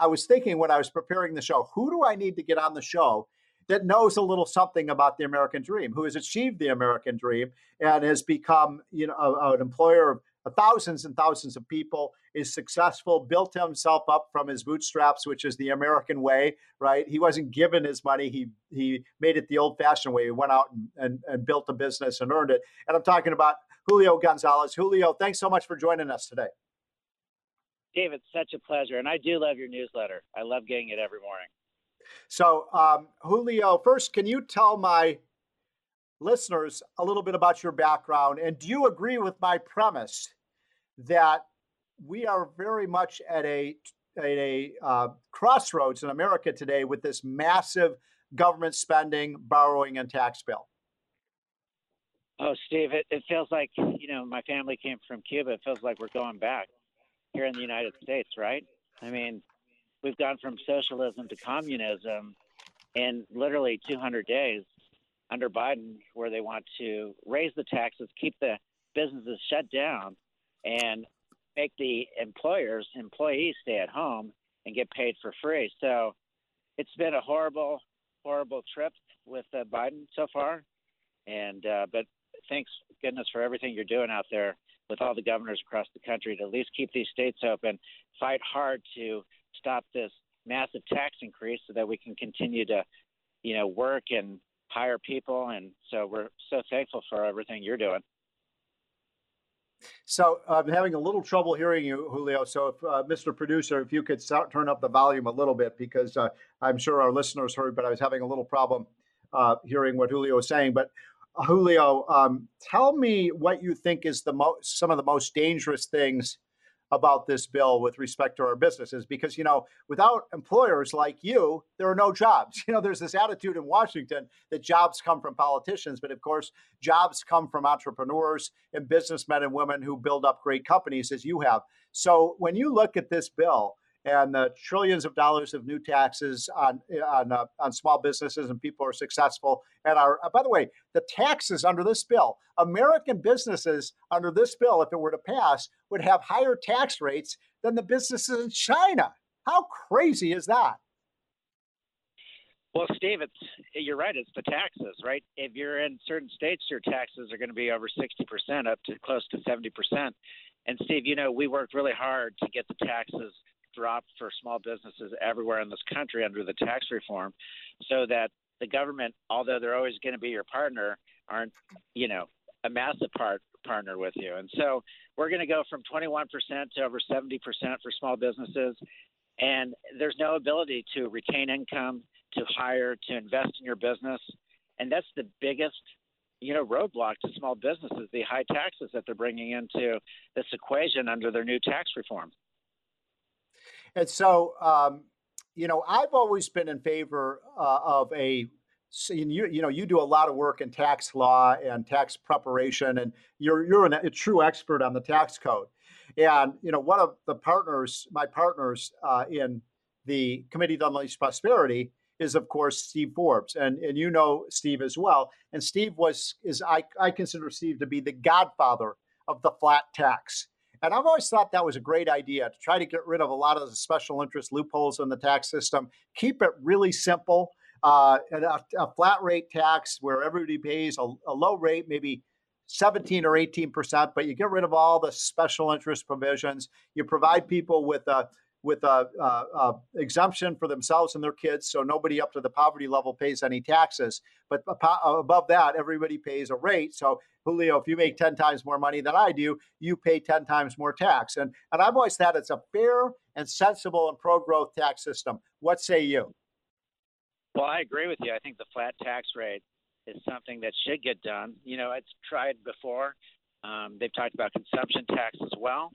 I was thinking when I was preparing the show, who do I need to get on the show that knows a little something about the American dream, who has achieved the American dream and has become, you know, a, an employer of thousands and thousands of people, is successful, built himself up from his bootstraps, which is the American way, right? He wasn't given his money. He he made it the old-fashioned way. He went out and, and, and built a business and earned it. And I'm talking about Julio Gonzalez. Julio, thanks so much for joining us today. David, such a pleasure. And I do love your newsletter. I love getting it every morning. So, um, Julio, first, can you tell my listeners a little bit about your background? And do you agree with my premise that we are very much at a at a uh, crossroads in America today with this massive government spending, borrowing, and tax bill? Oh, Steve, it, it feels like you know my family came from Cuba. It feels like we're going back here in the United States, right? I mean, we've gone from socialism to communism in literally 200 days under Biden, where they want to raise the taxes, keep the businesses shut down, and make the employers employees stay at home and get paid for free. So it's been a horrible, horrible trip with uh, Biden so far. And uh, but thanks goodness for everything you're doing out there with all the governors across the country to at least keep these states open, fight hard to stop this massive tax increase so that we can continue to, you know, work and hire people. And so we're so thankful for everything you're doing. So I'm having a little trouble hearing you, Julio. So, if, uh, Mr. Producer, if you could start, turn up the volume a little bit, because uh, I'm sure our listeners heard, but I was having a little problem uh, hearing what Julio was saying. But uh, Julio, um, tell me what you think is the most, some of the most dangerous things about this bill with respect to our businesses because you know without employers like you there are no jobs. You know there's this attitude in washington that jobs come from politicians but of course jobs come from entrepreneurs and businessmen and women who build up great companies as you have. So when you look at this bill and the trillions of dollars of new taxes on on uh, on small businesses and people are successful and are uh, by the way the taxes under this bill american businesses under this bill if it were to pass would have higher tax rates than the businesses in china how crazy is that well, Steve, it's you're right. It's the taxes, right? If you're in certain states, your taxes are going to be over 60%, up to close to 70%. And Steve, you know, we worked really hard to get the taxes dropped for small businesses everywhere in this country under the tax reform so that the government, although they're always going to be your partner, aren't, you know, a massive part partner with you. And so we're going to go from 21% to over 70% for small businesses. And there's no ability to retain income, to hire, to invest in your business. And that's the biggest, you know, roadblock to small businesses, the high taxes that they're bringing into this equation under their new tax reform. And so, um, you know, I've always been in favor uh, of a you you know you do a lot of work in tax law and tax preparation, and you're you're an, a true expert on the tax code. And you know, one of the partners, my partners uh, in the Committee to Unleash Prosperity, is of course Steve Forbes, and and you know Steve as well. And Steve was is I I consider Steve to be the godfather of the flat tax. And I've always thought that was a great idea to try to get rid of a lot of the special interest loopholes in the tax system, keep it really simple, uh, a, a, flat rate tax where everybody pays a, a low rate, maybe 17 or 18 percent, but you get rid of all the special interest provisions. You provide people with a with a, a, a, exemption for themselves and their kids, so nobody up to the poverty level pays any taxes. But above that, everybody pays a rate. So Julio, if you make ten times more money than I do, you pay ten times more tax. And and I've always thought it's a fair and sensible and pro growth tax system. What say you? Well, I agree with you. I think the flat tax rate is something that should get done. You know, it's tried before. Um, they've talked about consumption tax as well.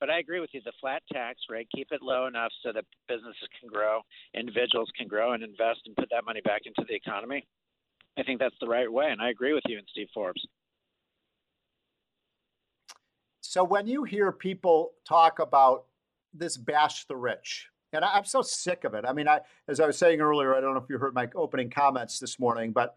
But I agree with you. The flat tax rate, keep it low enough so that businesses can grow, individuals can grow and invest and put that money back into the economy. I think that's the right way, and I agree with you and Steve Forbes. So when you hear people talk about this bash the rich, and I, am so sick of it. I mean, I, as I was saying earlier, I don't know if you heard my opening comments this morning, but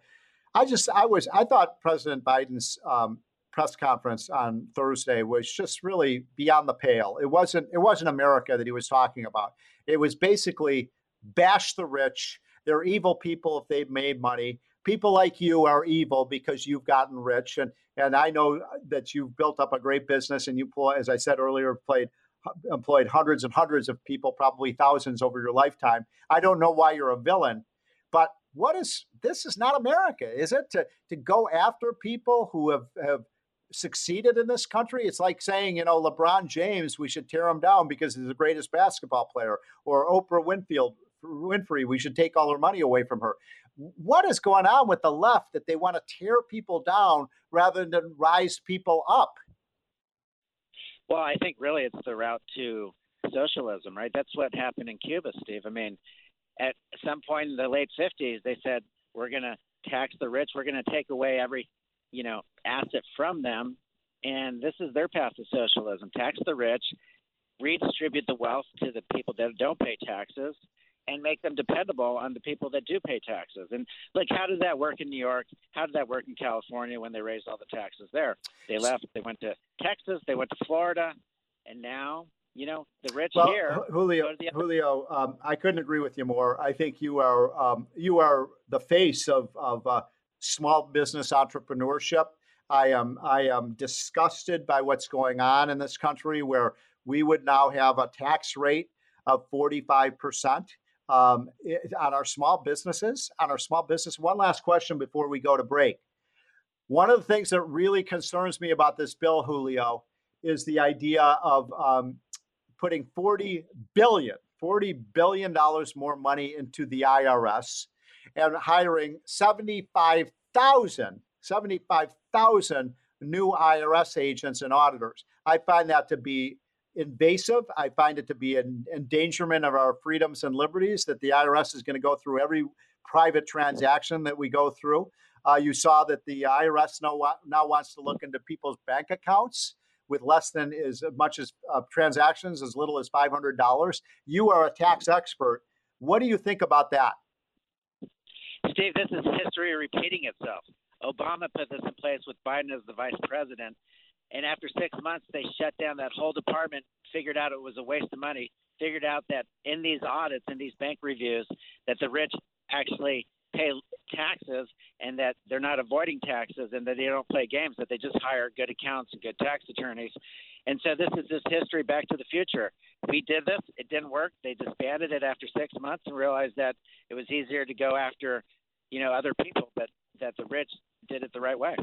I just, I was, I thought President Biden's um, press conference on Thursday was just really beyond the pale. It wasn't, it wasn't America that he was talking about. It was basically bash the rich. They're evil people if they've made money. People like you are evil because you've gotten rich, and and I know that you've built up a great business, and you, as I said earlier, played employed hundreds and hundreds of people, probably thousands over your lifetime. I don't know why you're a villain, but what is this is not America, is it? To to go after people who have, have succeeded in this country. It's like saying, you know, LeBron James, we should tear him down because he's the greatest basketball player, or Oprah Winfield Winfrey, we should take all her money away from her. What is going on with the left that they want to tear people down rather than rise people up? Well, I think really it's the route to socialism, right? That's what happened in Cuba, Steve. I mean, at some point in the late 50s, they said, we're going to tax the rich, we're going to take away every, you know, asset from them. And this is their path to socialism tax the rich, redistribute the wealth to the people that don't pay taxes, and make them dependable on the people that do pay taxes. And like, how did that work in New York? How did that work in California when they raised all the taxes there? They left. They went to Texas. They went to Florida, and now you know the rich well, here. Julio, Julio, um, I couldn't agree with you more. I think you are um, you are the face of of uh, small business entrepreneurship. I am I am disgusted by what's going on in this country, where we would now have a tax rate of forty five percent um, on our small businesses, on our small business. One last question before we go to break. One of the things that really concerns me about this bill, Julio, is the idea of um, putting 40 billion, 40 billion dollars more money into the IRS and hiring 75,000, 75,000 new IRS agents and auditors. I find that to be invasive. I find it to be an endangerment of our freedoms and liberties that the IRS is going to go through every private transaction that we go through. Uh, you saw that the IRS now, now wants to look into people's bank accounts with less than as much as uh, transactions as little as $500. You are a tax expert. What do you think about that? Steve, this is history repeating itself. Obama put this in place with Biden as the vice president. And after six months, they shut down that whole department, figured out it was a waste of money, figured out that in these audits, in these bank reviews, that the rich actually pay taxes and that they're not avoiding taxes and that they don't play games, that they just hire good accountants and good tax attorneys. And so this is just history back to the future. We did this, it didn't work. They disbanded it after six months and realized that it was easier to go after, you know, other people, but that the rich did it the right way.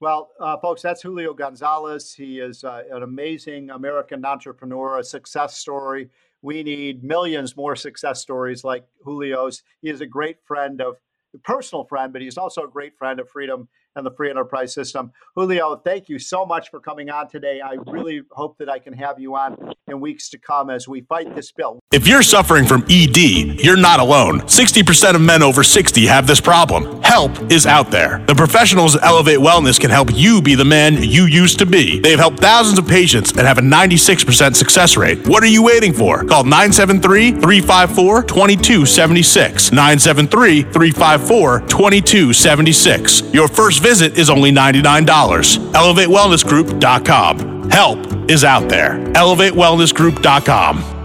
Well, uh, folks, that's Julio Gonzalez. He is uh, an amazing American entrepreneur, a success story. We need millions more success stories like Julio's. He is a great friend of, personal friend, but he's also a great friend of freedom and the free enterprise system. Julio, thank you so much for coming on today. I really hope that I can have you on in weeks to come as we fight this bill. If you're suffering from ED, you're not alone. 60% of men over 60 have this problem. Help is out there. The professionals at Elevate Wellness can help you be the man you used to be. They've helped thousands of patients and have a 96% success rate. What are you waiting for? Call 973 354 2276. 973 354 2276. Your first visit is only $99. ElevateWellnessGroup.com. Help is out there. ElevateWellnessGroup.com.